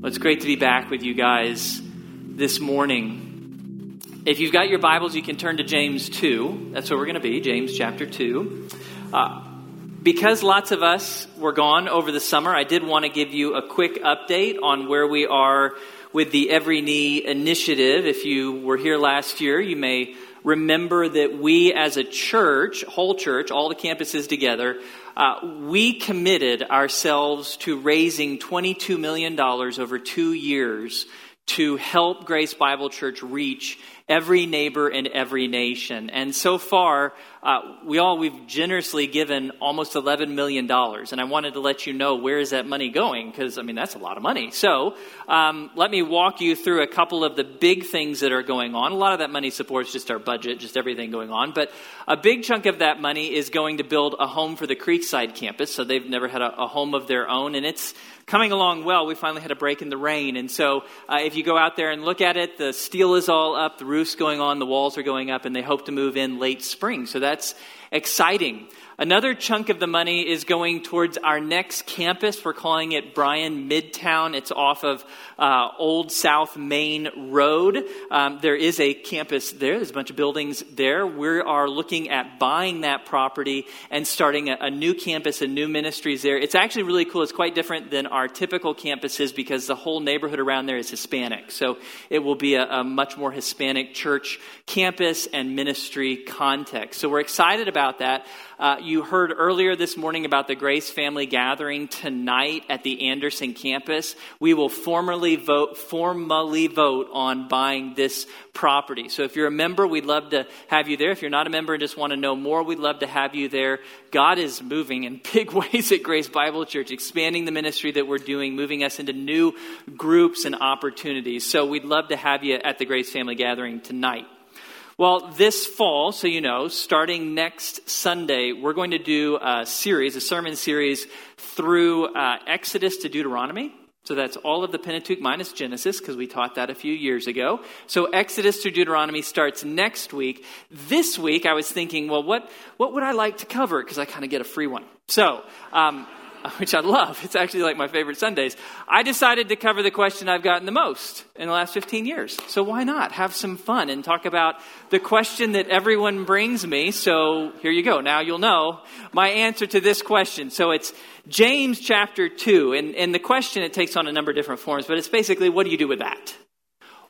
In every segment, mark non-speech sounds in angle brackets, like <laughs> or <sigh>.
Well, it's great to be back with you guys this morning. If you've got your Bibles, you can turn to James 2. That's where we're going to be, James chapter 2. Uh, because lots of us were gone over the summer, I did want to give you a quick update on where we are with the Every Knee initiative. If you were here last year, you may remember that we as a church, whole church, all the campuses together, uh, we committed ourselves to raising $22 million over two years to help Grace Bible Church reach every neighbor and every nation. And so far, uh, we all we've generously given almost 11 million dollars, and I wanted to let you know where is that money going because I mean that's a lot of money. So um, let me walk you through a couple of the big things that are going on. A lot of that money supports just our budget, just everything going on, but a big chunk of that money is going to build a home for the Creekside campus. So they've never had a, a home of their own, and it's coming along well. We finally had a break in the rain, and so uh, if you go out there and look at it, the steel is all up, the roof's going on, the walls are going up, and they hope to move in late spring. So that's exciting. Another chunk of the money is going towards our next campus. We're calling it Bryan Midtown. It's off of uh, Old South Main Road. Um, there is a campus there. There's a bunch of buildings there. We are looking at buying that property and starting a, a new campus and new ministries there. It's actually really cool. It's quite different than our typical campuses because the whole neighborhood around there is Hispanic. So it will be a, a much more Hispanic church campus and ministry context. So we're excited about that. Uh, you heard earlier this morning about the Grace Family Gathering tonight at the Anderson campus. We will formally vote, formally vote on buying this property. So if you're a member, we'd love to have you there. If you're not a member and just want to know more, we'd love to have you there. God is moving in <laughs> big ways at Grace Bible Church, expanding the ministry that we're doing, moving us into new groups and opportunities. So we'd love to have you at the Grace Family Gathering tonight. Well, this fall, so you know, starting next Sunday, we're going to do a series, a sermon series through uh, Exodus to Deuteronomy. So that's all of the Pentateuch minus Genesis, because we taught that a few years ago. So Exodus to Deuteronomy starts next week. This week, I was thinking, well, what, what would I like to cover? Because I kind of get a free one. So, um, <laughs> which I love. It's actually like my favorite Sundays. I decided to cover the question I've gotten the most in the last 15 years. So why not have some fun and talk about the question that everyone brings me? So here you go. Now you'll know my answer to this question. So it's James chapter 2. And, and the question, it takes on a number of different forms, but it's basically, what do you do with that?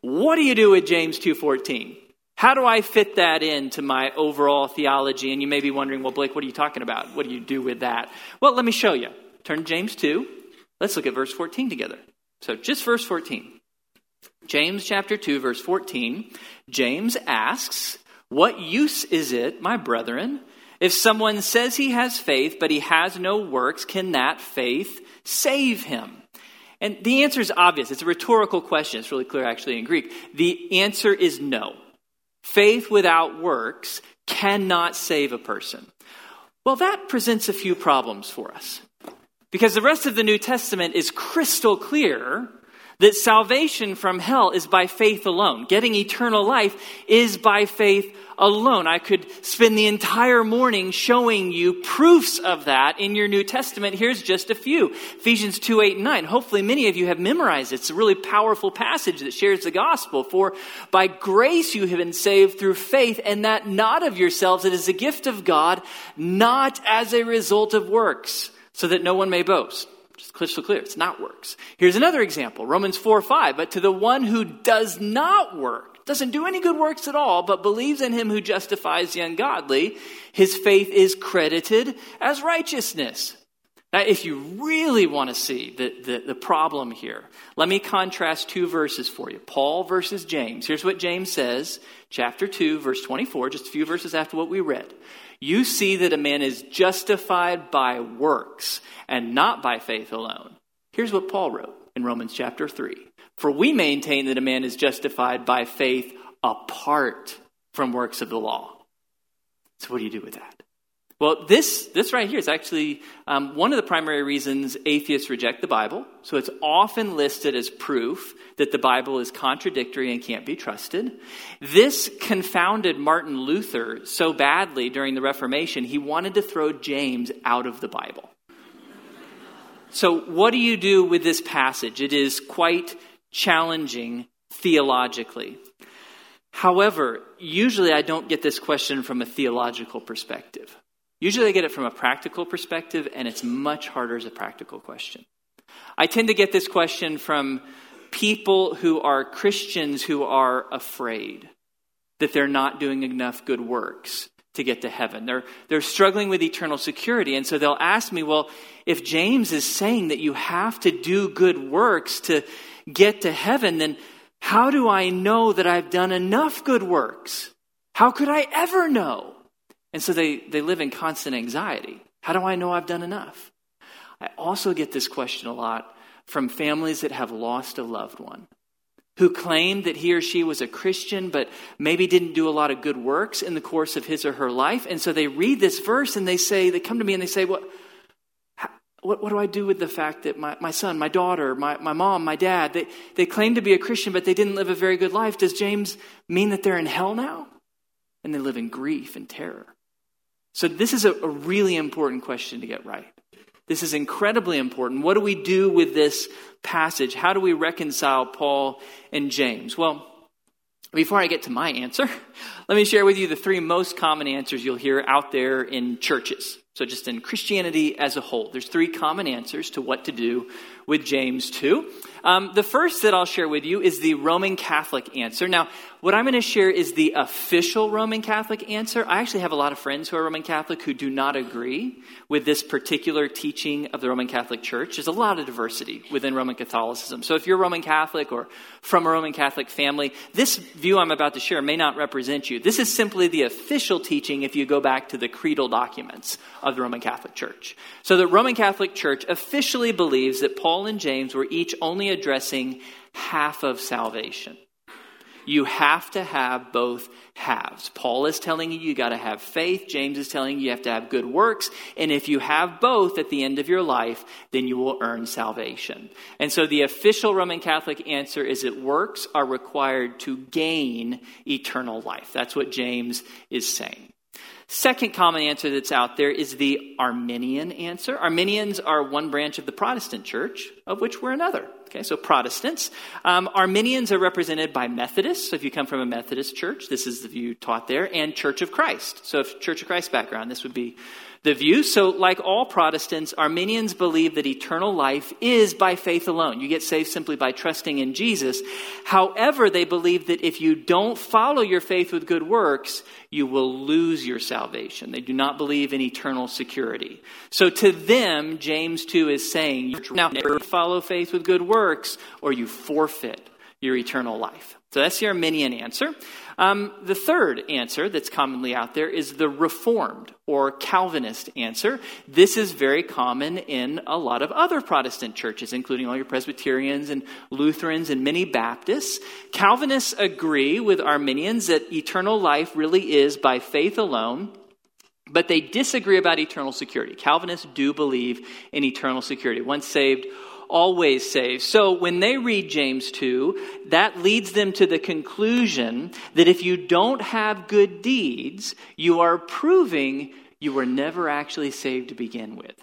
What do you do with James 2.14? How do I fit that into my overall theology? And you may be wondering, well, Blake, what are you talking about? What do you do with that? Well, let me show you. Turn to James 2. Let's look at verse 14 together. So, just verse 14. James chapter 2, verse 14. James asks, What use is it, my brethren, if someone says he has faith, but he has no works, can that faith save him? And the answer is obvious. It's a rhetorical question. It's really clear, actually, in Greek. The answer is no. Faith without works cannot save a person. Well, that presents a few problems for us. Because the rest of the New Testament is crystal clear that salvation from hell is by faith alone. Getting eternal life is by faith alone. I could spend the entire morning showing you proofs of that in your New Testament. Here's just a few. Ephesians 2, 8, and 9. Hopefully many of you have memorized it. It's a really powerful passage that shares the gospel. For by grace you have been saved through faith, and that not of yourselves. It is a gift of God, not as a result of works, so that no one may boast. Just crystal clear. It's not works. Here's another example Romans 4 5. But to the one who does not work, doesn't do any good works at all, but believes in him who justifies the ungodly, his faith is credited as righteousness. Now, if you really want to see the, the, the, problem here, let me contrast two verses for you Paul versus James. Here's what James says, chapter 2, verse 24, just a few verses after what we read you see that a man is justified by works and not by faith alone. Here's what Paul wrote in Romans chapter 3 For we maintain that a man is justified by faith apart from works of the law. So, what do you do with that? Well, this, this right here is actually um, one of the primary reasons atheists reject the Bible. So it's often listed as proof that the Bible is contradictory and can't be trusted. This confounded Martin Luther so badly during the Reformation, he wanted to throw James out of the Bible. So, what do you do with this passage? It is quite challenging theologically. However, usually I don't get this question from a theological perspective. Usually I get it from a practical perspective, and it's much harder as a practical question. I tend to get this question from people who are Christians who are afraid that they're not doing enough good works to get to heaven. They're, they're struggling with eternal security. And so they'll ask me, well, if James is saying that you have to do good works to get to heaven, then how do I know that I've done enough good works? How could I ever know? And so they, they live in constant anxiety. How do I know I've done enough? I also get this question a lot from families that have lost a loved one who claim that he or she was a Christian but maybe didn't do a lot of good works in the course of his or her life. And so they read this verse and they say, they come to me and they say, What, what, what do I do with the fact that my, my son, my daughter, my, my mom, my dad, they, they claim to be a Christian but they didn't live a very good life? Does James mean that they're in hell now? And they live in grief and terror. So this is a, a really important question to get right. This is incredibly important. What do we do with this passage? How do we reconcile Paul and James? Well, before I get to my answer, <laughs> let me share with you the three most common answers you'll hear out there in churches. So, just in Christianity as a whole, there's three common answers to what to do with James 2. Um, the first that I'll share with you is the Roman Catholic answer. Now, what I'm going to share is the official Roman Catholic answer. I actually have a lot of friends who are Roman Catholic who do not agree with this particular teaching of the Roman Catholic Church. There's a lot of diversity within Roman Catholicism. So if you're Roman Catholic or from a Roman Catholic family, this view I'm about to share may not represent you. This is simply the official teaching if you go back to the creedal documents of the Roman Catholic Church. So the Roman Catholic Church officially believes that Paul and James were each only addressing half of salvation. You have to have both halves. Paul is telling you you got to have faith. James is telling you you have to have good works. And if you have both at the end of your life, then you will earn salvation. And so the official Roman Catholic answer is that works are required to gain eternal life. That's what James is saying. Second common answer that's out there is the Arminian answer. Arminians are one branch of the Protestant church, of which we're another. Okay, so Protestants. Um, Arminians are represented by Methodists. So if you come from a Methodist church, this is the view taught there, and Church of Christ. So if Church of Christ background, this would be the view. So, like all Protestants, Arminians believe that eternal life is by faith alone. You get saved simply by trusting in Jesus. However, they believe that if you don't follow your faith with good works, you will lose your salvation. They do not believe in eternal security. So, to them, James 2 is saying, you now follow faith with good works, or you forfeit your eternal life. So that's the Arminian answer. Um, the third answer that's commonly out there is the Reformed or Calvinist answer. This is very common in a lot of other Protestant churches, including all your Presbyterians and Lutherans and many Baptists. Calvinists agree with Arminians that eternal life really is by faith alone. But they disagree about eternal security. Calvinists do believe in eternal security. Once saved, always saved. So when they read James 2, that leads them to the conclusion that if you don't have good deeds, you are proving you were never actually saved to begin with.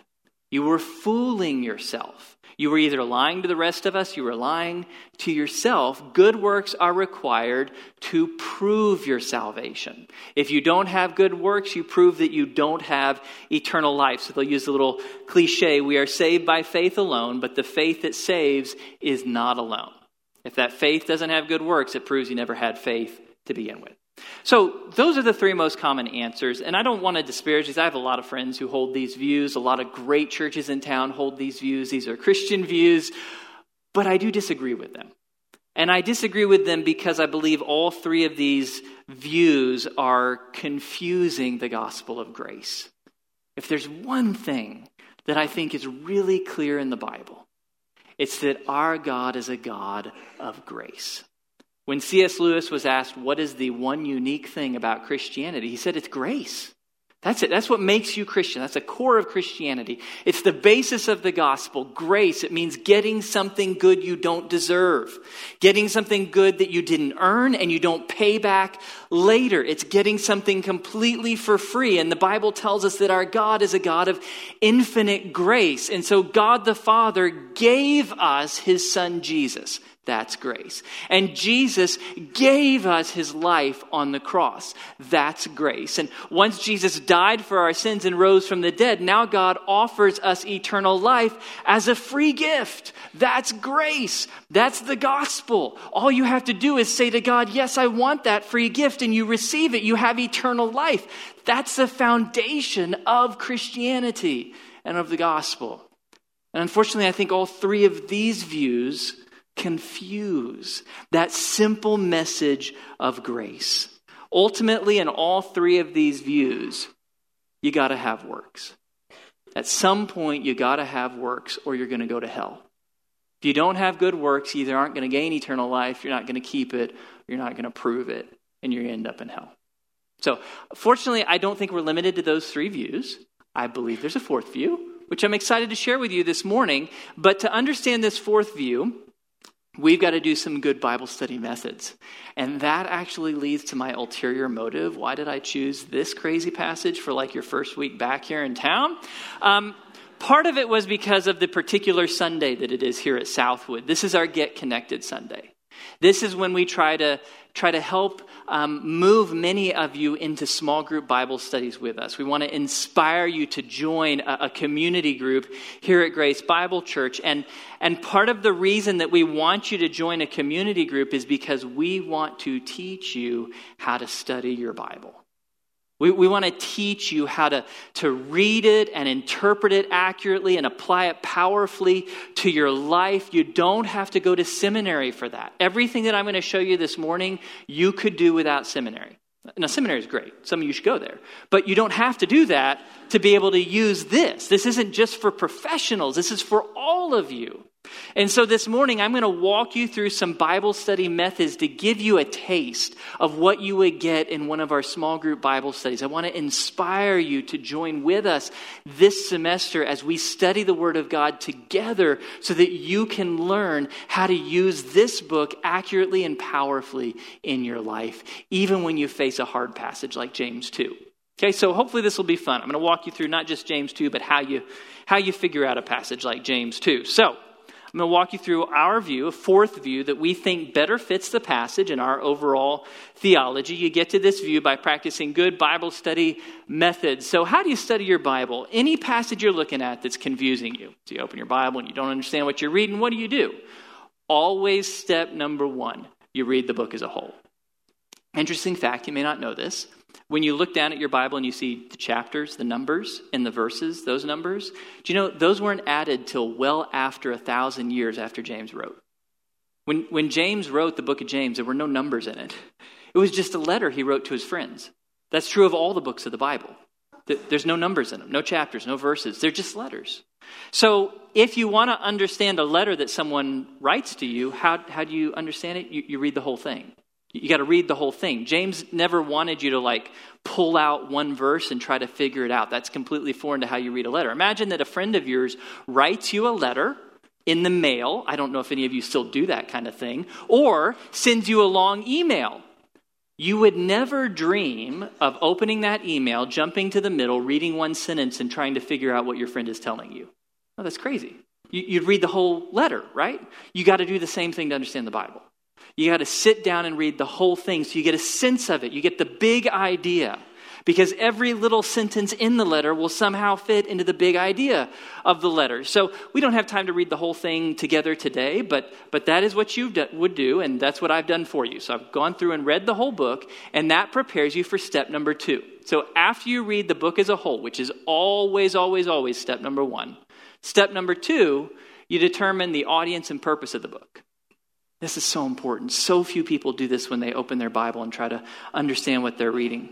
You were fooling yourself. You were either lying to the rest of us, you were lying to yourself. Good works are required to prove your salvation. If you don't have good works, you prove that you don't have eternal life. So they'll use a little cliche we are saved by faith alone, but the faith that saves is not alone. If that faith doesn't have good works, it proves you never had faith to begin with. So, those are the three most common answers. And I don't want to disparage these. I have a lot of friends who hold these views. A lot of great churches in town hold these views. These are Christian views. But I do disagree with them. And I disagree with them because I believe all three of these views are confusing the gospel of grace. If there's one thing that I think is really clear in the Bible, it's that our God is a God of grace. When C.S. Lewis was asked what is the one unique thing about Christianity, he said it's grace. That's it. That's what makes you Christian. That's the core of Christianity. It's the basis of the gospel. Grace. It means getting something good you don't deserve. Getting something good that you didn't earn and you don't pay back later. It's getting something completely for free. And the Bible tells us that our God is a God of infinite grace. And so God the Father gave us his son Jesus. That's grace. And Jesus gave us his life on the cross. That's grace. And once Jesus died for our sins and rose from the dead, now God offers us eternal life as a free gift. That's grace. That's the gospel. All you have to do is say to God, Yes, I want that free gift, and you receive it. You have eternal life. That's the foundation of Christianity and of the gospel. And unfortunately, I think all three of these views confuse that simple message of grace. Ultimately, in all three of these views, you got to have works. At some point, you got to have works or you're going to go to hell. If you don't have good works, you either aren't going to gain eternal life, you're not going to keep it, you're not going to prove it, and you're going to end up in hell. So, fortunately, I don't think we're limited to those three views. I believe there's a fourth view, which I'm excited to share with you this morning. But to understand this fourth view, we've got to do some good Bible study methods. And that actually leads to my ulterior motive. Why did I choose this crazy passage for like your first week back here in town? Um, part of it was because of the particular Sunday that it is here at Southwood. This is our Get Connected Sunday. This is when we try to try to help um, move many of you into small group Bible studies with us. We want to inspire you to join a, a, community group here at Grace Bible Church. And, and part of the reason that we want you to join a community group is because we want to teach you how to study your Bible. We, we want to teach you how to, to read it and interpret it accurately and apply it powerfully to your life. You don't have to go to seminary for that. Everything that I'm going to show you this morning, you could do without seminary. Now, seminary is great. Some of you should go there. But you don't have to do that to be able to use this. This isn't just for professionals, this is for all of you. And so this morning, I'm going to walk you through some Bible study methods to give you a taste of what you would get in one of our small group Bible studies. I want to inspire you to join with us this semester as we study the Word of God together so that you can learn how to use this book accurately and powerfully in your life, even when you face a hard passage like James 2. Okay, so hopefully this will be fun. I'm going to walk you through not just James 2, but how you, how you figure out a passage like James 2. So, I'm going to walk you through our view, a fourth view that we think better fits the passage and our overall theology. You get to this view by practicing good Bible study methods. So, how do you study your Bible? Any passage you're looking at that's confusing you. So, you open your Bible and you don't understand what you're reading, what do you do? Always step number one you read the book as a whole. Interesting fact, you may not know this. When you look down at your Bible and you see the chapters, the numbers, and the verses, those numbers, do you know those weren't added till well after a thousand years after James wrote? When, when James wrote the book of James, there were no numbers in it. It was just a letter he wrote to his friends. That's true of all the books of the Bible. There's no numbers in them, no chapters, no verses. They're just letters. So if you want to understand a letter that someone writes to you, how, how do you understand it? You, you read the whole thing. You got to read the whole thing. James never wanted you to like pull out one verse and try to figure it out. That's completely foreign to how you read a letter. Imagine that a friend of yours writes you a letter in the mail. I don't know if any of you still do that kind of thing, or sends you a long email. You would never dream of opening that email, jumping to the middle, reading one sentence, and trying to figure out what your friend is telling you. Oh, that's crazy. You'd read the whole letter, right? You got to do the same thing to understand the Bible. You got to sit down and read the whole thing so you get a sense of it. You get the big idea. Because every little sentence in the letter will somehow fit into the big idea of the letter. So we don't have time to read the whole thing together today, but, but that is what you would do, and that's what I've done for you. So I've gone through and read the whole book, and that prepares you for step number two. So after you read the book as a whole, which is always, always, always step number one, step number two, you determine the audience and purpose of the book. This is so important. So few people do this when they open their Bible and try to understand what they're reading.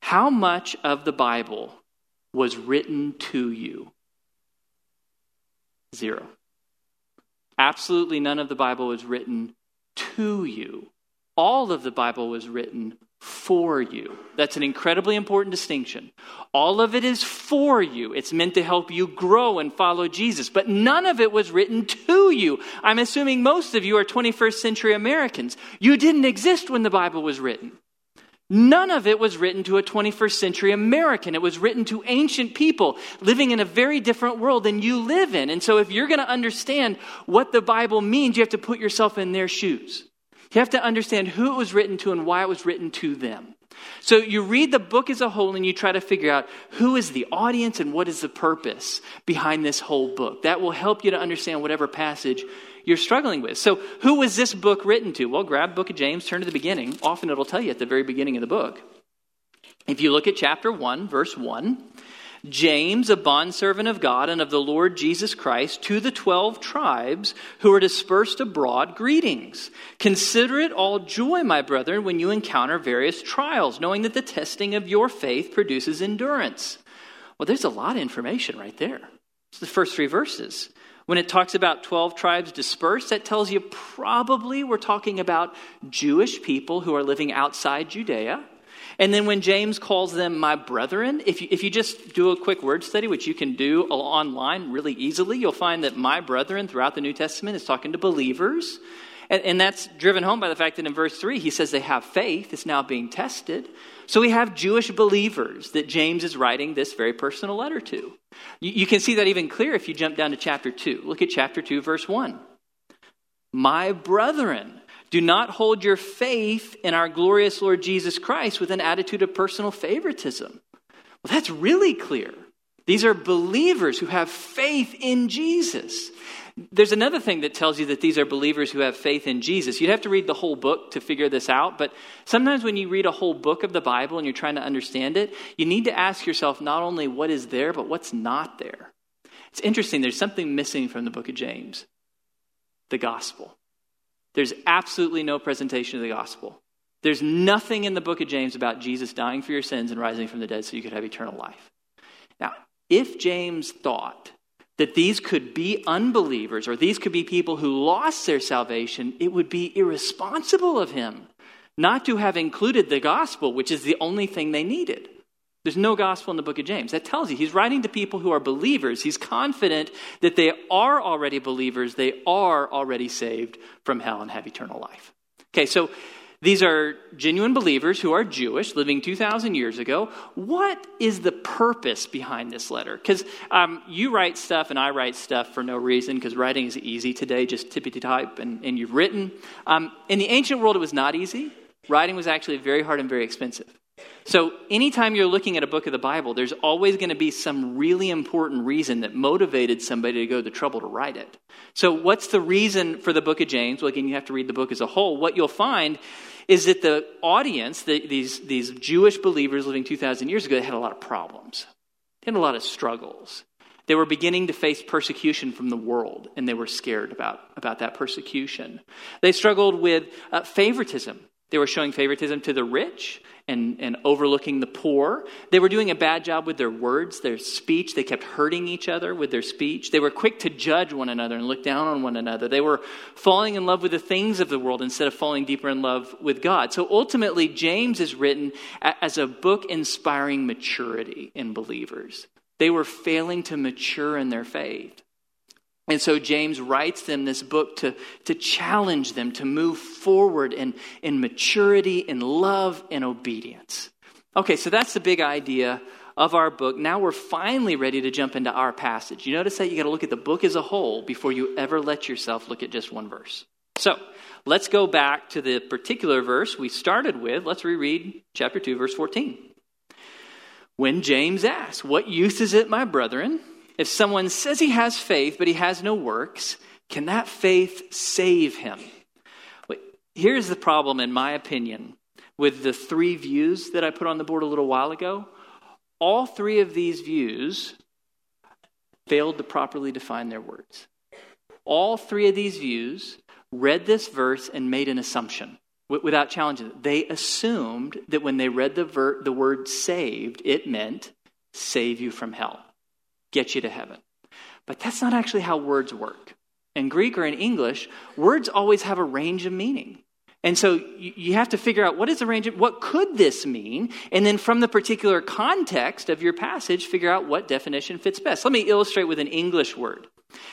How much of the Bible was written to you? Zero. Absolutely none of the Bible was written to you. All of the Bible was written for you. That's an incredibly important distinction. All of it is for you. It's meant to help you grow and follow Jesus, but none of it was written to you. I'm assuming most of you are 21st century Americans. You didn't exist when the Bible was written. None of it was written to a 21st century American. It was written to ancient people living in a very different world than you live in. And so, if you're going to understand what the Bible means, you have to put yourself in their shoes. You have to understand who it was written to and why it was written to them. So you read the book as a whole and you try to figure out who is the audience and what is the purpose behind this whole book. That will help you to understand whatever passage you're struggling with. So, who was this book written to? Well, grab book of James, turn to the beginning. Often it'll tell you at the very beginning of the book. If you look at chapter 1, verse 1, James, a bondservant of God and of the Lord Jesus Christ, to the twelve tribes who are dispersed abroad, greetings. Consider it all joy, my brethren, when you encounter various trials, knowing that the testing of your faith produces endurance. Well, there's a lot of information right there. It's the first three verses. When it talks about 12 tribes dispersed, that tells you probably we're talking about Jewish people who are living outside Judea. And then when James calls them my brethren, if you, if you just do a quick word study, which you can do online really easily, you'll find that my brethren throughout the New Testament is talking to believers. And, and that's driven home by the fact that in verse 3, he says they have faith, it's now being tested. So we have Jewish believers that James is writing this very personal letter to. You, you can see that even clearer if you jump down to chapter 2. Look at chapter 2, verse 1. My brethren, do not hold your faith in our glorious Lord Jesus Christ with an attitude of personal favoritism. Well, that's really clear. These are believers who have faith in Jesus. There's another thing that tells you that these are believers who have faith in Jesus. You'd have to read the whole book to figure this out, but sometimes when you read a whole book of the Bible and you're trying to understand it, you need to ask yourself not only what is there, but what's not there. It's interesting, there's something missing from the book of James the gospel. There's absolutely no presentation of the gospel. There's nothing in the book of James about Jesus dying for your sins and rising from the dead so you could have eternal life. Now, if James thought that these could be unbelievers or these could be people who lost their salvation, it would be irresponsible of him not to have included the gospel, which is the only thing they needed. There's no gospel in the book of James. That tells you he's writing to people who are believers. He's confident that they are already believers, they are already saved from hell and have eternal life. Okay, so these are genuine believers who are Jewish, living 2,000 years ago. What is the purpose behind this letter? Because um, you write stuff and I write stuff for no reason because writing is easy today, just tippity type and, and you've written. Um, in the ancient world, it was not easy. Writing was actually very hard and very expensive. So, anytime you're looking at a book of the Bible, there's always going to be some really important reason that motivated somebody to go to the trouble to write it. So, what's the reason for the book of James? Well, again, you have to read the book as a whole. What you'll find is that the audience, the, these, these Jewish believers living 2,000 years ago, they had a lot of problems, they had a lot of struggles. They were beginning to face persecution from the world, and they were scared about, about that persecution. They struggled with uh, favoritism. They were showing favoritism to the rich and, and overlooking the poor. They were doing a bad job with their words, their speech. They kept hurting each other with their speech. They were quick to judge one another and look down on one another. They were falling in love with the things of the world instead of falling deeper in love with God. So ultimately, James is written as a book inspiring maturity in believers. They were failing to mature in their faith. And so James writes them this book to, to challenge them to move forward in, in maturity, in love, and obedience. Okay, so that's the big idea of our book. Now we're finally ready to jump into our passage. You notice that you got to look at the book as a whole before you ever let yourself look at just one verse. So let's go back to the particular verse we started with. Let's reread chapter 2, verse 14. When James asks, What use is it, my brethren? If someone says he has faith, but he has no works, can that faith save him? Here's the problem, in my opinion, with the three views that I put on the board a little while ago. All three of these views failed to properly define their words. All three of these views read this verse and made an assumption without challenging it. They assumed that when they read the, ver- the word saved, it meant save you from hell get you to heaven. But that's not actually how words work. In Greek or in English, words always have a range of meaning. And so you have to figure out what is the range of, what could this mean? And then from the particular context of your passage, figure out what definition fits best. Let me illustrate with an English word.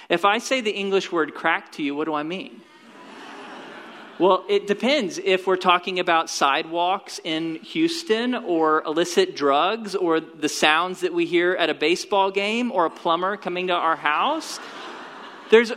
If I say the English word crack to you, what do I mean? Well, it depends if we're talking about sidewalks in Houston or illicit drugs or the sounds that we hear at a baseball game or a plumber coming to our house. There's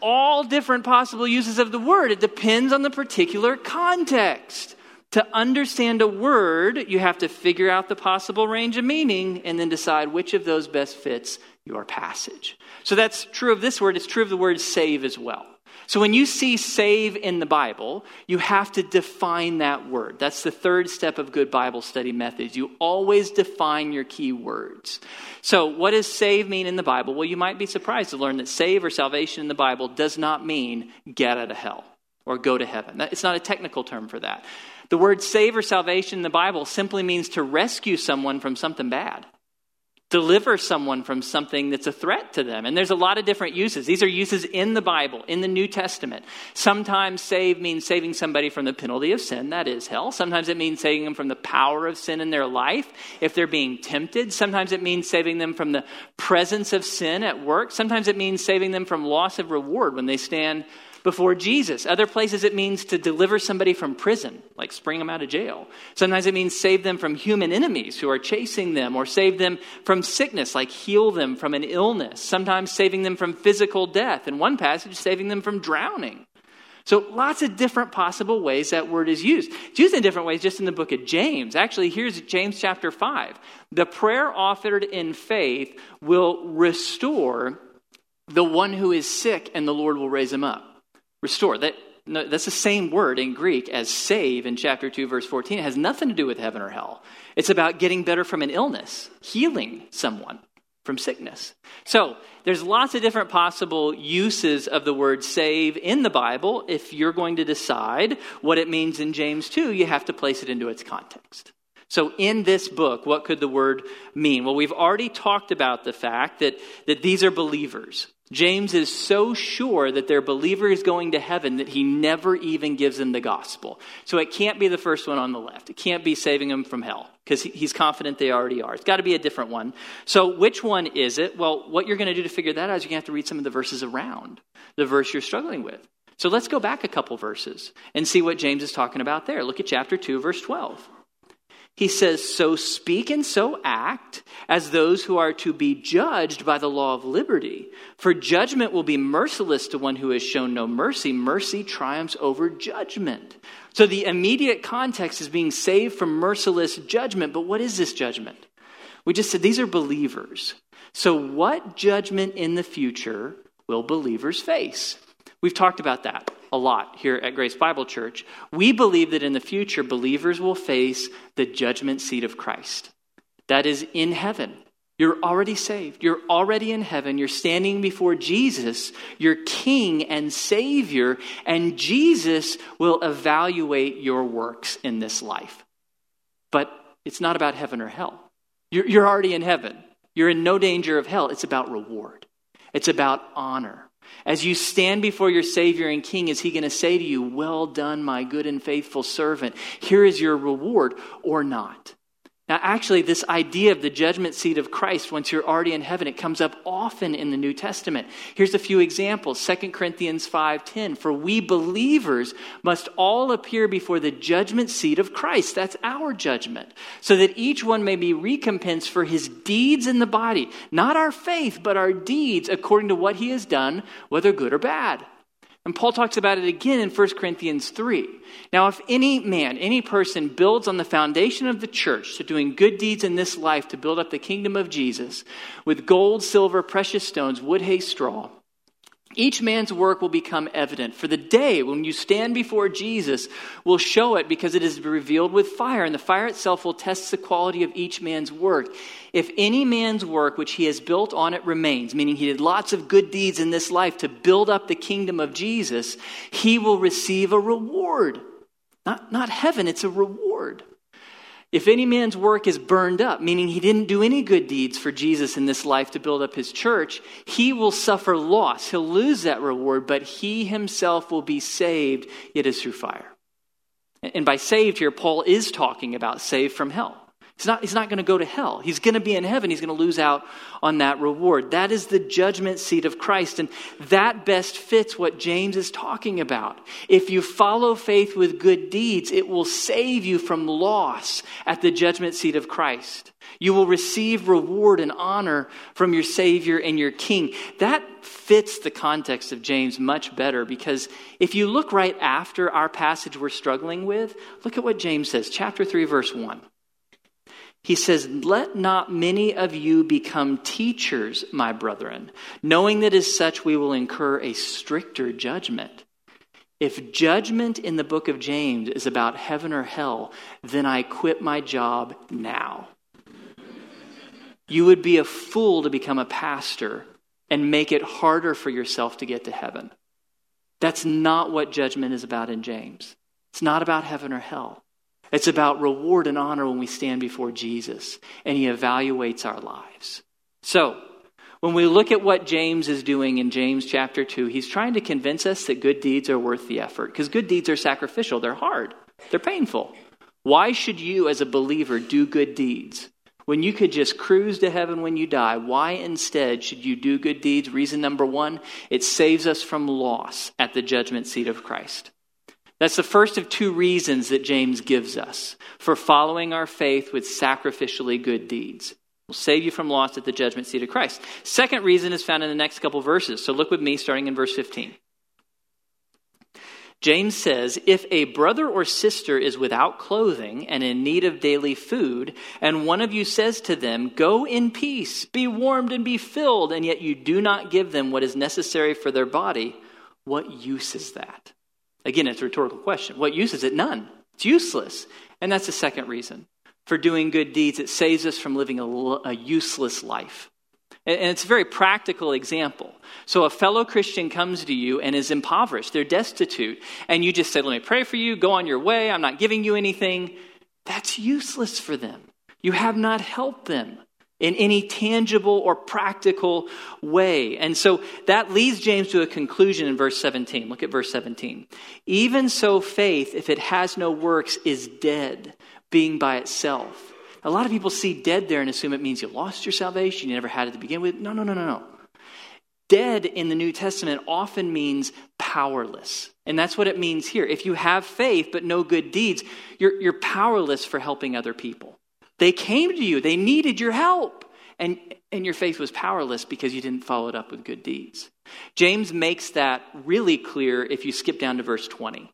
all different possible uses of the word. It depends on the particular context. To understand a word, you have to figure out the possible range of meaning and then decide which of those best fits your passage. So that's true of this word, it's true of the word save as well. So when you see save in the Bible, you have to define that word. That's the third step of good Bible study methods. You always define your key words. So what does save mean in the Bible? Well, you might be surprised to learn that save or salvation in the Bible does not mean get out of hell or go to heaven. It's not a technical term for that. The word save or salvation in the Bible simply means to rescue someone from something bad deliver someone from something that's a threat to them. And there's a lot of different uses. These are uses in the Bible, in the New Testament. Sometimes save means saving somebody from the penalty of sin, that is hell. Sometimes it means saving them from the power of sin in their life if they're being tempted. Sometimes it means saving them from the presence of sin at work. Sometimes it means saving them from loss of reward when they stand before Jesus. Other places it means to deliver somebody from prison, like spring them out of jail. Sometimes it means save them from human enemies who are chasing them, or save them from sickness, like heal them from an illness. Sometimes saving them from physical death. In one passage, saving them from drowning. So, lots of different possible ways that word is used. It's used in different ways just in the book of James. Actually, here's James chapter 5. The prayer offered in faith will restore the one who is sick, and the Lord will raise him up. Restore. That, no, that's the same word in Greek as save in chapter 2, verse 14. It has nothing to do with heaven or hell. It's about getting better from an illness, healing someone from sickness. So, there's lots of different possible uses of the word save in the Bible. If you're going to decide what it means in James 2, you have to place it into its context. So, in this book, what could the word mean? Well, we've already talked about the fact that, that these are believers. James is so sure that their believer is going to heaven that he never even gives them the gospel. So it can't be the first one on the left. It can't be saving them from hell because he's confident they already are. It's got to be a different one. So which one is it? Well, what you're going to do to figure that out is you're going to have to read some of the verses around the verse you're struggling with. So let's go back a couple verses and see what James is talking about there. Look at chapter 2, verse 12. He says, So speak and so act as those who are to be judged by the law of liberty. For judgment will be merciless to one who has shown no mercy. Mercy triumphs over judgment. So the immediate context is being saved from merciless judgment. But what is this judgment? We just said these are believers. So, what judgment in the future will believers face? We've talked about that a lot here at Grace Bible Church. We believe that in the future, believers will face the judgment seat of Christ. That is in heaven. You're already saved. You're already in heaven. You're standing before Jesus, your King and Savior, and Jesus will evaluate your works in this life. But it's not about heaven or hell. You're, you're already in heaven. You're in no danger of hell. It's about reward, it's about honor. As you stand before your Savior and King, is He going to say to you, Well done, my good and faithful servant? Here is your reward, or not? Now, actually, this idea of the judgment seat of Christ, once you're already in heaven, it comes up often in the New Testament. Here's a few examples. 2 Corinthians 5.10, For we believers must all appear before the judgment seat of Christ. That's our judgment. So that each one may be recompensed for his deeds in the body. Not our faith, but our deeds according to what he has done, whether good or bad. And Paul talks about it again in 1 Corinthians 3. Now, if any man, any person builds on the foundation of the church, to doing good deeds in this life to build up the kingdom of Jesus, with gold, silver, precious stones, wood, hay, straw, each man's work will become evident, for the day when you stand before Jesus will show it because it is revealed with fire, and the fire itself will test the quality of each man's work. If any man's work which he has built on it remains, meaning he did lots of good deeds in this life to build up the kingdom of Jesus, he will receive a reward. Not, not heaven, it's a reward. If any man's work is burned up, meaning he didn't do any good deeds for Jesus in this life to build up his church, he will suffer loss. He'll lose that reward, but he himself will be saved, yet as through fire. And by saved here, Paul is talking about saved from hell. He's not, he's not going to go to hell. He's going to be in heaven. He's going to lose out on that reward. That is the judgment seat of Christ. And that best fits what James is talking about. If you follow faith with good deeds, it will save you from loss at the judgment seat of Christ. You will receive reward and honor from your Savior and your King. That fits the context of James much better because if you look right after our passage we're struggling with, look at what James says, chapter 3, verse 1. He says, Let not many of you become teachers, my brethren, knowing that as such we will incur a stricter judgment. If judgment in the book of James is about heaven or hell, then I quit my job now. You would be a fool to become a pastor and make it harder for yourself to get to heaven. That's not what judgment is about in James. It's not about heaven or hell. It's about reward and honor when we stand before Jesus and he evaluates our lives. So, when we look at what James is doing in James chapter 2, he's trying to convince us that good deeds are worth the effort because good deeds are sacrificial, they're hard, they're painful. Why should you, as a believer, do good deeds? When you could just cruise to heaven when you die, why instead should you do good deeds? Reason number one, it saves us from loss at the judgment seat of Christ. That's the first of two reasons that James gives us for following our faith with sacrificially good deeds. Will save you from loss at the judgment seat of Christ. Second reason is found in the next couple verses. So look with me starting in verse 15. James says, If a brother or sister is without clothing and in need of daily food, and one of you says to them, Go in peace, be warmed and be filled, and yet you do not give them what is necessary for their body, what use is that? Again, it's a rhetorical question. What use is it? None. It's useless. And that's the second reason. For doing good deeds, it saves us from living a, a useless life. And it's a very practical example. So a fellow Christian comes to you and is impoverished, they're destitute, and you just say, Let me pray for you, go on your way, I'm not giving you anything. That's useless for them. You have not helped them in any tangible or practical way. And so that leads James to a conclusion in verse 17. Look at verse 17. Even so, faith, if it has no works, is dead, being by itself. A lot of people see dead there and assume it means you lost your salvation, you never had it to begin with. No, no, no, no, no. Dead in the New Testament often means powerless. And that's what it means here. If you have faith but no good deeds, you're, you're powerless for helping other people. They came to you, they needed your help. And, and your faith was powerless because you didn't follow it up with good deeds. James makes that really clear if you skip down to verse 20.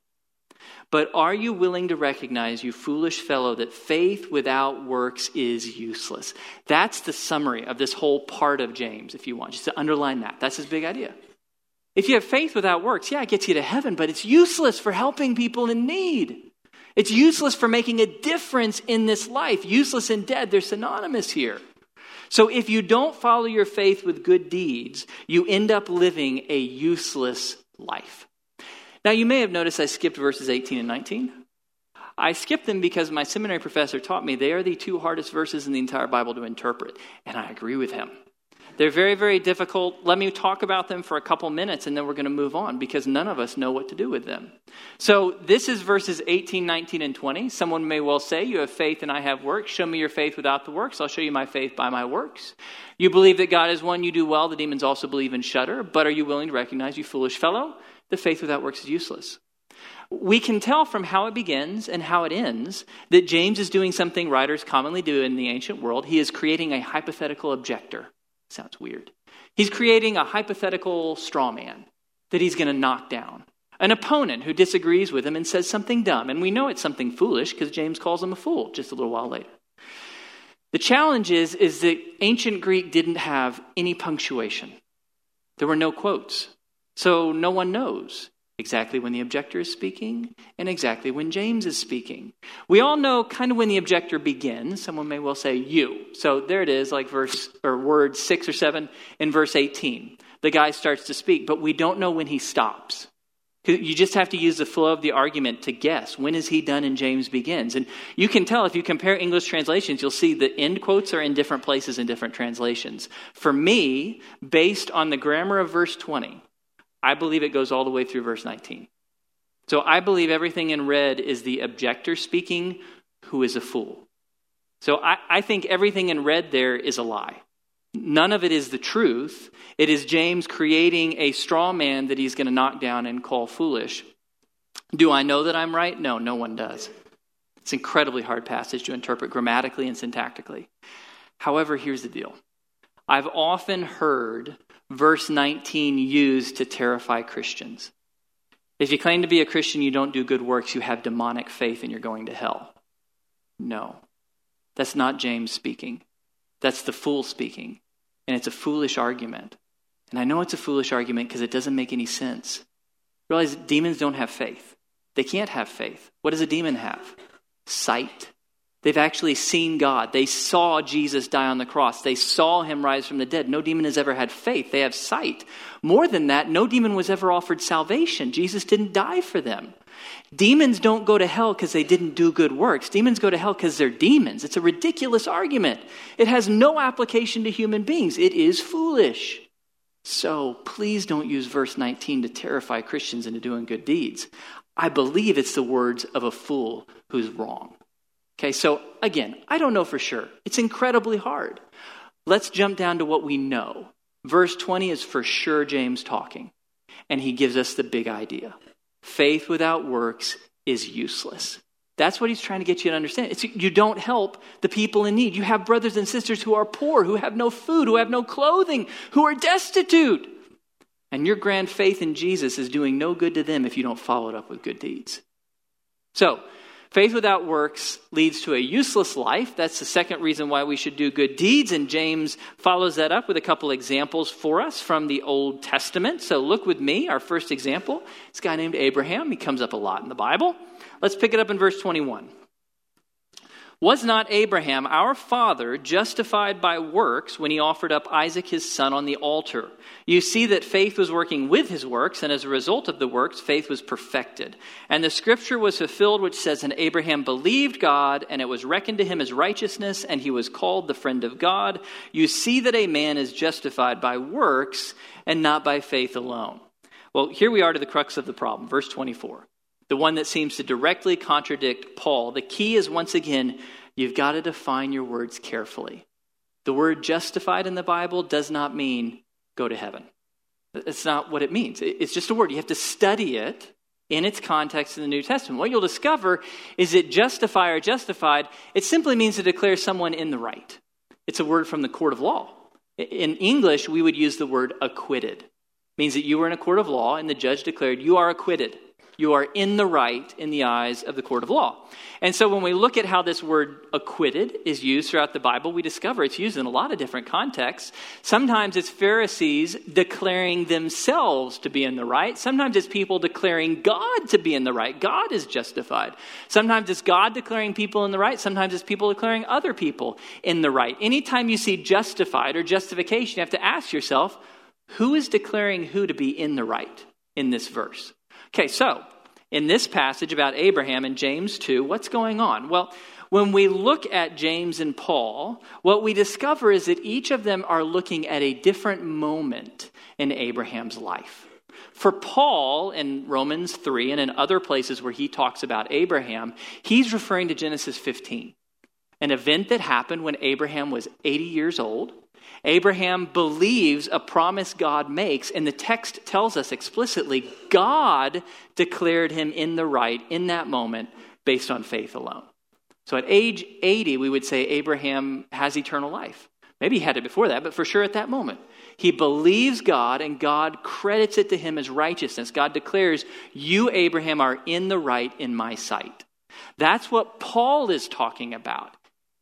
But are you willing to recognize, you foolish fellow, that faith without works is useless? That's the summary of this whole part of James, if you want, just to underline that. That's his big idea. If you have faith without works, yeah, it gets you to heaven, but it's useless for helping people in need. It's useless for making a difference in this life. Useless and dead, they're synonymous here. So if you don't follow your faith with good deeds, you end up living a useless life. Now, you may have noticed I skipped verses 18 and 19. I skipped them because my seminary professor taught me they are the two hardest verses in the entire Bible to interpret, and I agree with him. They're very, very difficult. Let me talk about them for a couple minutes and then we're going to move on because none of us know what to do with them. So, this is verses 18, 19, and 20. Someone may well say, You have faith and I have works. Show me your faith without the works. I'll show you my faith by my works. You believe that God is one, you do well. The demons also believe and shudder. But are you willing to recognize, you foolish fellow, the faith without works is useless? We can tell from how it begins and how it ends that James is doing something writers commonly do in the ancient world. He is creating a hypothetical objector. Sounds weird. He's creating a hypothetical straw man that he's going to knock down. An opponent who disagrees with him and says something dumb. And we know it's something foolish because James calls him a fool just a little while later. The challenge is, is that ancient Greek didn't have any punctuation. There were no quotes. So no one knows exactly when the objector is speaking and exactly when James is speaking. We all know kind of when the objector begins. Someone may well say you. So there it is, like verse or word 6 or 7 in verse 18. The guy starts to speak, but we don't know when he stops. You just have to use the flow of the argument to guess when is he done and James begins. And you can tell if you compare English translations, you'll see the end quotes are in different places in different translations. For me, based on the grammar of verse 20, I believe it goes all the way through verse 19. So I believe everything in red is the objector speaking, who is a fool. So I, I think everything in red there is a lie. None of it is the truth. It is James creating a straw man that he's going to knock down and call foolish. Do I know that I'm right? No, no one does. It's an incredibly hard passage to interpret grammatically and syntactically. However, here's the deal I've often heard verse 19 used to terrify Christians. If you claim to be a Christian, you don't do good works, you have demonic faith, and you're going to hell. No, that's not James speaking. That's the fool speaking. And it's a foolish argument. And I know it's a foolish argument because it doesn't make any sense. Realize demons don't have faith. They can't have faith. What does a demon have? Sight. They've actually seen God. They saw Jesus die on the cross. They saw him rise from the dead. No demon has ever had faith. They have sight. More than that, no demon was ever offered salvation. Jesus didn't die for them. Demons don't go to hell because they didn't do good works. Demons go to hell because they're demons. It's a ridiculous argument. It has no application to human beings. It is foolish. So please don't use verse 19 to terrify Christians into doing good deeds. I believe it's the words of a fool who's wrong. Okay, so again, I don't know for sure. It's incredibly hard. Let's jump down to what we know. Verse 20 is for sure James talking, and he gives us the big idea. Faith without works is useless. That's what he's trying to get you to understand. It's, you don't help the people in need. You have brothers and sisters who are poor, who have no food, who have no clothing, who are destitute. And your grand faith in Jesus is doing no good to them if you don't follow it up with good deeds. So, Faith without works leads to a useless life. That's the second reason why we should do good deeds. And James follows that up with a couple examples for us from the Old Testament. So look with me. Our first example is a guy named Abraham. He comes up a lot in the Bible. Let's pick it up in verse 21. Was not Abraham, our father, justified by works when he offered up Isaac his son on the altar? You see that faith was working with his works, and as a result of the works, faith was perfected. And the scripture was fulfilled, which says, And Abraham believed God, and it was reckoned to him as righteousness, and he was called the friend of God. You see that a man is justified by works and not by faith alone. Well, here we are to the crux of the problem, verse 24 the one that seems to directly contradict Paul. The key is once again, you've got to define your words carefully. The word justified in the Bible does not mean go to heaven. It's not what it means. It's just a word. You have to study it in its context in the New Testament. What you'll discover is that justify or justified, it simply means to declare someone in the right. It's a word from the court of law. In English, we would use the word acquitted. It means that you were in a court of law and the judge declared you are acquitted you are in the right in the eyes of the court of law. And so when we look at how this word acquitted is used throughout the Bible, we discover it's used in a lot of different contexts. Sometimes it's Pharisees declaring themselves to be in the right. Sometimes it's people declaring God to be in the right. God is justified. Sometimes it's God declaring people in the right. Sometimes it's people declaring other people in the right. Anytime you see justified or justification, you have to ask yourself, who is declaring who to be in the right in this verse? Okay, so in this passage about Abraham in James 2, what's going on? Well, when we look at James and Paul, what we discover is that each of them are looking at a different moment in Abraham's life. For Paul in Romans 3 and in other places where he talks about Abraham, he's referring to Genesis 15, an event that happened when Abraham was 80 years old Abraham believes a promise God makes, and the text tells us explicitly God declared him in the right in that moment based on faith alone. So at age 80, we would say Abraham has eternal life. Maybe he had it before that, but for sure at that moment. He believes God, and God credits it to him as righteousness. God declares, You, Abraham, are in the right in my sight. That's what Paul is talking about,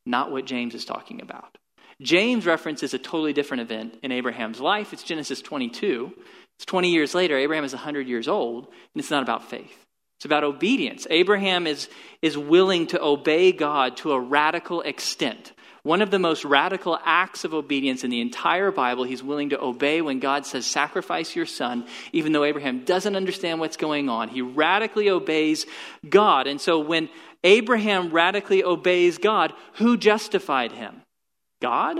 not what James is talking about. James references a totally different event in Abraham's life. It's Genesis 22. It's 20 years later. Abraham is 100 years old, and it's not about faith. It's about obedience. Abraham is, is willing to obey God to a radical extent. One of the most radical acts of obedience in the entire Bible, he's willing to obey when God says, Sacrifice your son, even though Abraham doesn't understand what's going on. He radically obeys God. And so when Abraham radically obeys God, who justified him? God?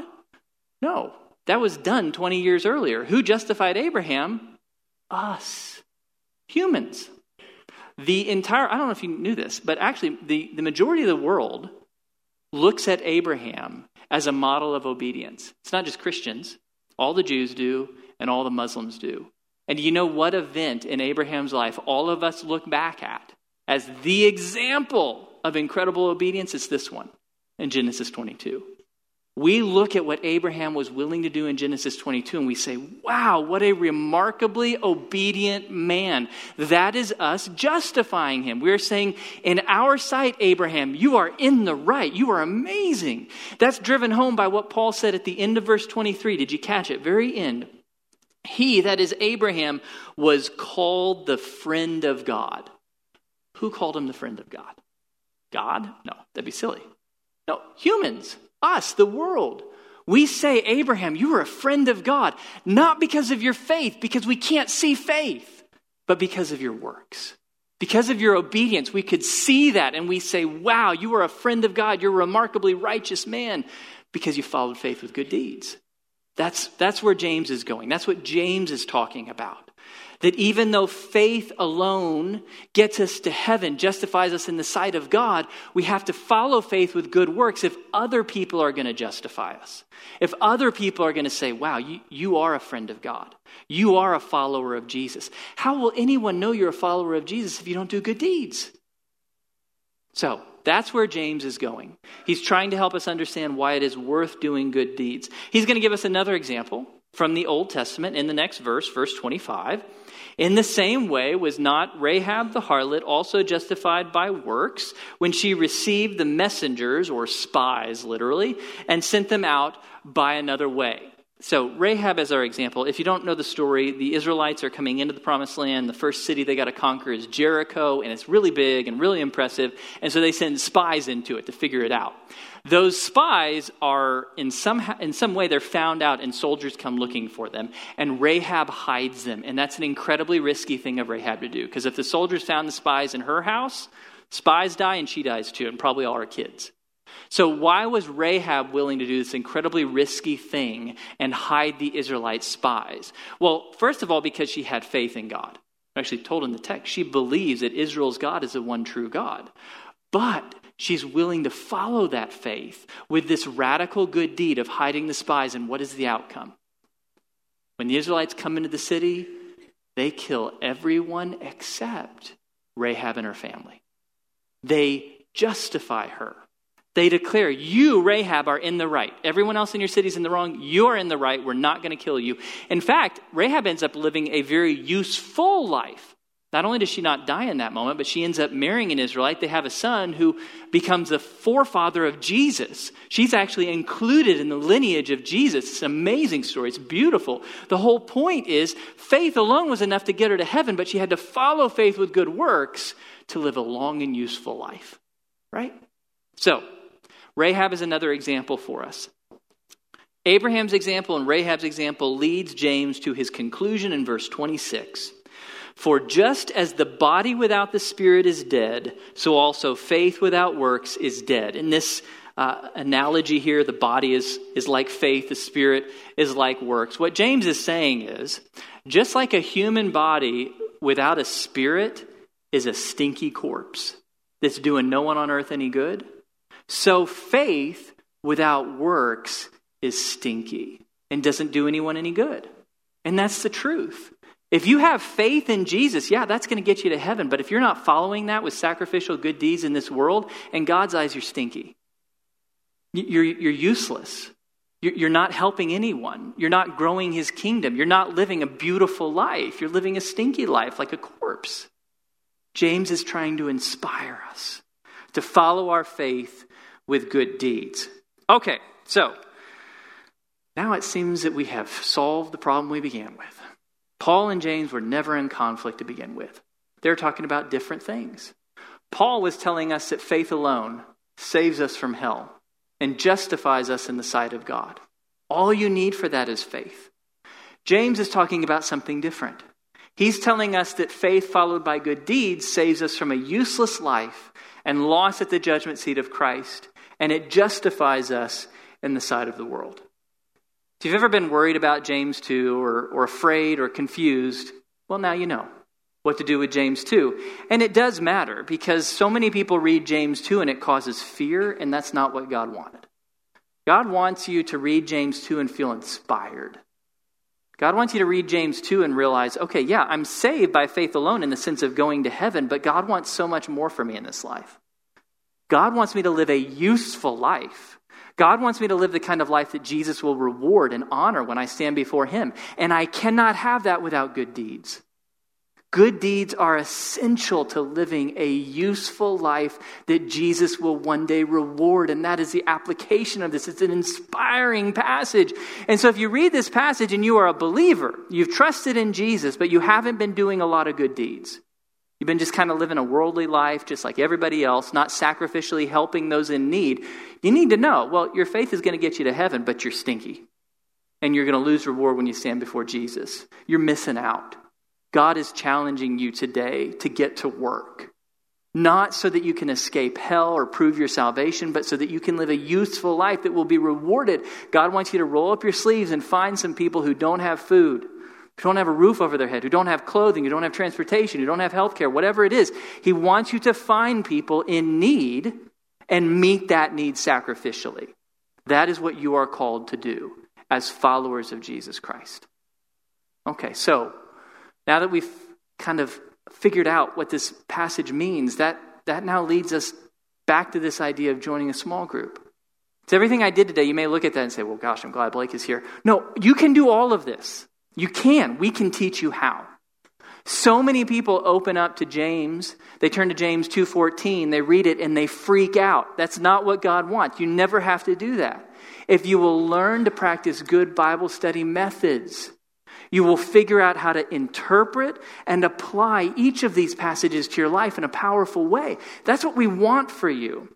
No. That was done 20 years earlier. Who justified Abraham? Us. Humans. the entire, I don't know if you knew this, but actually, the, the majority of the world looks at Abraham as a model of obedience. It's not just Christians, all the Jews do, and all the Muslims do. And you know what event in Abraham's life all of us look back at as the example of incredible obedience? It's this one in Genesis 22. We look at what Abraham was willing to do in Genesis 22 and we say, wow, what a remarkably obedient man. That is us justifying him. We're saying, in our sight, Abraham, you are in the right. You are amazing. That's driven home by what Paul said at the end of verse 23. Did you catch it? Very end. He, that is Abraham, was called the friend of God. Who called him the friend of God? God? No, that'd be silly. No, humans us, the world. We say, Abraham, you are a friend of God, not because of your faith, because we can't see faith, but because of your works. Because of your obedience, we could see that and we say, wow, you are a friend of God. You're a remarkably righteous man because you followed faith with good deeds. That's, that's where James is going. That's what James is talking about. That even though faith alone gets us to heaven, justifies us in the sight of God, we have to follow faith with good works if other people are going to justify us. If other people are going to say, wow, you, you are a friend of God, you are a follower of Jesus. How will anyone know you're a follower of Jesus if you don't do good deeds? So, that's where James is going. He's trying to help us understand why it is worth doing good deeds. He's going to give us another example from the Old Testament in the next verse, verse 25. In the same way, was not Rahab the harlot also justified by works when she received the messengers, or spies literally, and sent them out by another way? So, Rahab as our example. If you don't know the story, the Israelites are coming into the promised land. The first city they got to conquer is Jericho, and it's really big and really impressive. And so they send spies into it to figure it out. Those spies are, in some, in some way, they're found out, and soldiers come looking for them. And Rahab hides them. And that's an incredibly risky thing of Rahab to do. Because if the soldiers found the spies in her house, spies die, and she dies too, and probably all her kids. So, why was Rahab willing to do this incredibly risky thing and hide the Israelite spies? Well, first of all, because she had faith in God. Actually, told in the text, she believes that Israel's God is the one true God. But she's willing to follow that faith with this radical good deed of hiding the spies. And what is the outcome? When the Israelites come into the city, they kill everyone except Rahab and her family. They justify her. They declare, You, Rahab, are in the right. Everyone else in your city is in the wrong. You're in the right. We're not going to kill you. In fact, Rahab ends up living a very useful life. Not only does she not die in that moment, but she ends up marrying an Israelite. They have a son who becomes the forefather of Jesus. She's actually included in the lineage of Jesus. It's an amazing story. It's beautiful. The whole point is faith alone was enough to get her to heaven, but she had to follow faith with good works to live a long and useful life. Right? So, Rahab is another example for us. Abraham's example and Rahab's example leads James to his conclusion in verse 26. For just as the body without the spirit is dead, so also faith without works is dead. In this uh, analogy here, the body is, is like faith, the spirit is like works. What James is saying is just like a human body without a spirit is a stinky corpse that's doing no one on earth any good, so faith without works is stinky and doesn't do anyone any good. And that's the truth. If you have faith in Jesus, yeah, that's going to get you to heaven. But if you're not following that with sacrificial good deeds in this world, in God's eyes, you're stinky. You're, you're useless. You're not helping anyone. You're not growing his kingdom. You're not living a beautiful life. You're living a stinky life like a corpse. James is trying to inspire us to follow our faith with good deeds. Okay, so now it seems that we have solved the problem we began with. Paul and James were never in conflict to begin with, they're talking about different things. Paul was telling us that faith alone saves us from hell and justifies us in the sight of God. All you need for that is faith. James is talking about something different. He's telling us that faith followed by good deeds saves us from a useless life and loss at the judgment seat of Christ and it justifies us in the sight of the world. If you've ever been worried about James 2 or, or afraid or confused, well, now you know. what to do with James 2. And it does matter because so many people read James 2 and it causes fear, and that's not what God wanted. God wants you to read James 2 and feel inspired. God wants you to read James 2 and realize, okay, yeah, I'm saved by faith alone in the sense of going to heaven, but God wants so much more for me in this life. God wants me to live a useful life. God wants me to live the kind of life that Jesus will reward and honor when I stand before Him. And I cannot have that without good deeds. Good deeds are essential to living a useful life that Jesus will one day reward. And that is the application of this. It's an inspiring passage. And so if you read this passage and you are a believer, you've trusted in Jesus, but you haven't been doing a lot of good deeds. You've been just kind of living a worldly life just like everybody else, not sacrificially helping those in need. You need to know well, your faith is going to get you to heaven, but you're stinky. And you're going to lose reward when you stand before Jesus. You're missing out. God is challenging you today to get to work. Not so that you can escape hell or prove your salvation, but so that you can live a useful life that will be rewarded. God wants you to roll up your sleeves and find some people who don't have food, who don't have a roof over their head, who don't have clothing, who don't have transportation, who don't have health care, whatever it is. He wants you to find people in need and meet that need sacrificially. That is what you are called to do as followers of Jesus Christ. Okay, so now that we've kind of figured out what this passage means, that, that now leads us back to this idea of joining a small group. It's everything I did today. You may look at that and say, well, gosh, I'm glad Blake is here. No, you can do all of this. You can. We can teach you how. So many people open up to James. They turn to James 2:14, they read it and they freak out. That's not what God wants. You never have to do that. If you will learn to practice good Bible study methods, you will figure out how to interpret and apply each of these passages to your life in a powerful way. That's what we want for you.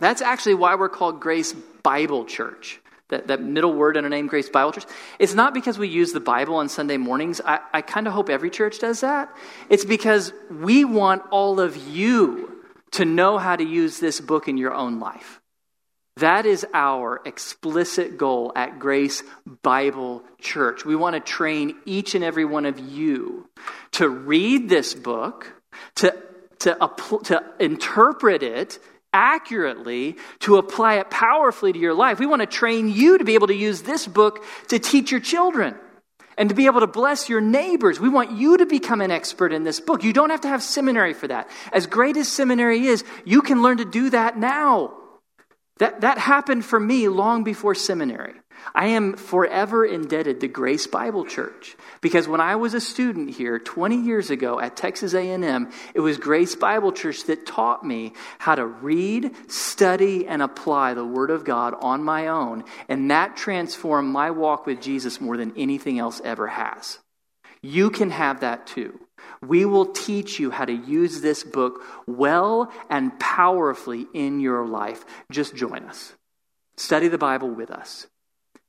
That's actually why we're called Grace Bible Church. That, that middle word in our name, Grace Bible Church. It's not because we use the Bible on Sunday mornings. I, I kind of hope every church does that. It's because we want all of you to know how to use this book in your own life. That is our explicit goal at Grace Bible Church. We want to train each and every one of you to read this book, to, to, to interpret it accurately, to apply it powerfully to your life. We want to train you to be able to use this book to teach your children and to be able to bless your neighbors. We want you to become an expert in this book. You don't have to have seminary for that. As great as seminary is, you can learn to do that now. That, that happened for me long before seminary. I am forever indebted to Grace Bible Church because when I was a student here 20 years ago at Texas A&M, it was Grace Bible Church that taught me how to read, study and apply the word of God on my own, and that transformed my walk with Jesus more than anything else ever has. You can have that too. We will teach you how to use this book well and powerfully in your life. Just join us. Study the Bible with us.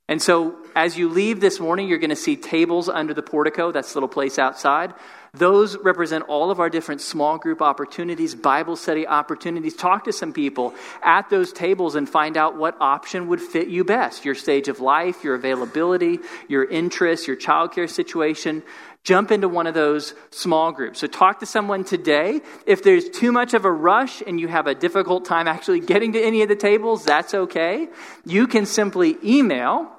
And so, as you leave this morning, you're going to see tables under the portico. That's a little place outside. Those represent all of our different small group opportunities, Bible study opportunities. Talk to some people at those tables and find out what option would fit you best your stage of life, your availability, your interests, your childcare situation jump into one of those small groups. So talk to someone today. If there's too much of a rush and you have a difficult time actually <laughs> getting to any of the tables, that's okay. You can simply email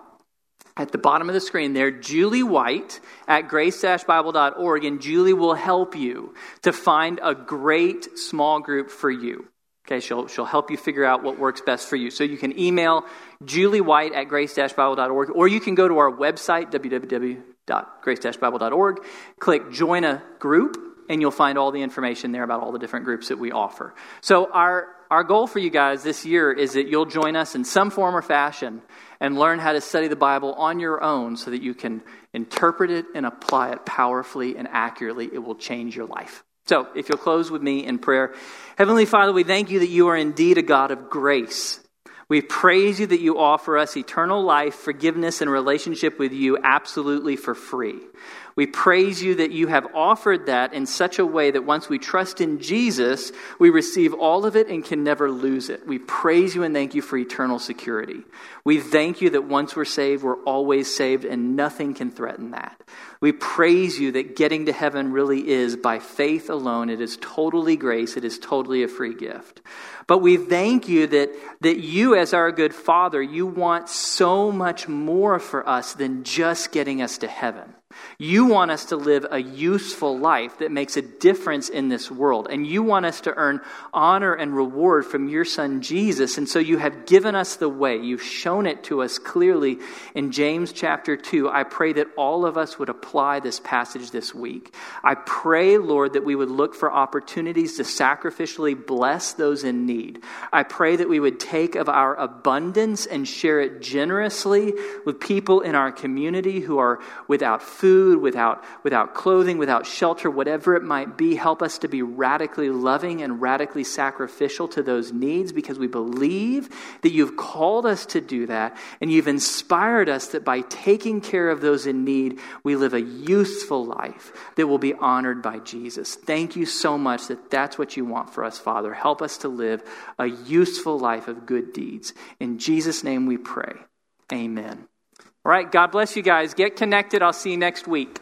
at the bottom of the screen there, Julie White at grace-bible.org, and Julie will help you to find a great small group for you. Okay, she'll, she'll help you figure out what works best for you. So you can email Julie White at grace-bible.org, or you can go to our website, www grace-bible.org. Click join a group, and you'll find all the information there about all the different groups that we offer. So our our goal for you guys this year is that you'll join us in some form or fashion and learn how to study the Bible on your own so that you can interpret it and apply it powerfully and accurately. It will change your life. So, if you'll close with me in prayer. Heavenly Father, we thank you that you are indeed a God of grace. We praise you that you offer us eternal life, forgiveness, and relationship with you absolutely for free. We praise you that you have offered that in such a way that once we trust in Jesus, we receive all of it and can never lose it. We praise you and thank you for eternal security. We thank you that once we're saved, we're always saved and nothing can threaten that. We praise you that getting to heaven really is by faith alone. It is totally grace, it is totally a free gift. But we thank you that, that you, as our good Father, you want so much more for us than just getting us to heaven. You want us to live a useful life that makes a difference in this world. And you want us to earn honor and reward from your Son Jesus. And so you have given us the way. You've shown it to us clearly in James chapter 2. I pray that all of us would apply this passage this week. I pray, Lord, that we would look for opportunities to sacrificially bless those in need. I pray that we would take of our abundance and share it generously with people in our community who are without food food, without, without clothing, without shelter, whatever it might be. Help us to be radically loving and radically sacrificial to those needs because we believe that you've called us to do that and you've inspired us that by taking care of those in need, we live a useful life that will be honored by Jesus. Thank you so much that that's what you want for us, Father. Help us to live a useful life of good deeds. In Jesus' name we pray. Amen. All right, God bless you guys. Get connected. I'll see you next week.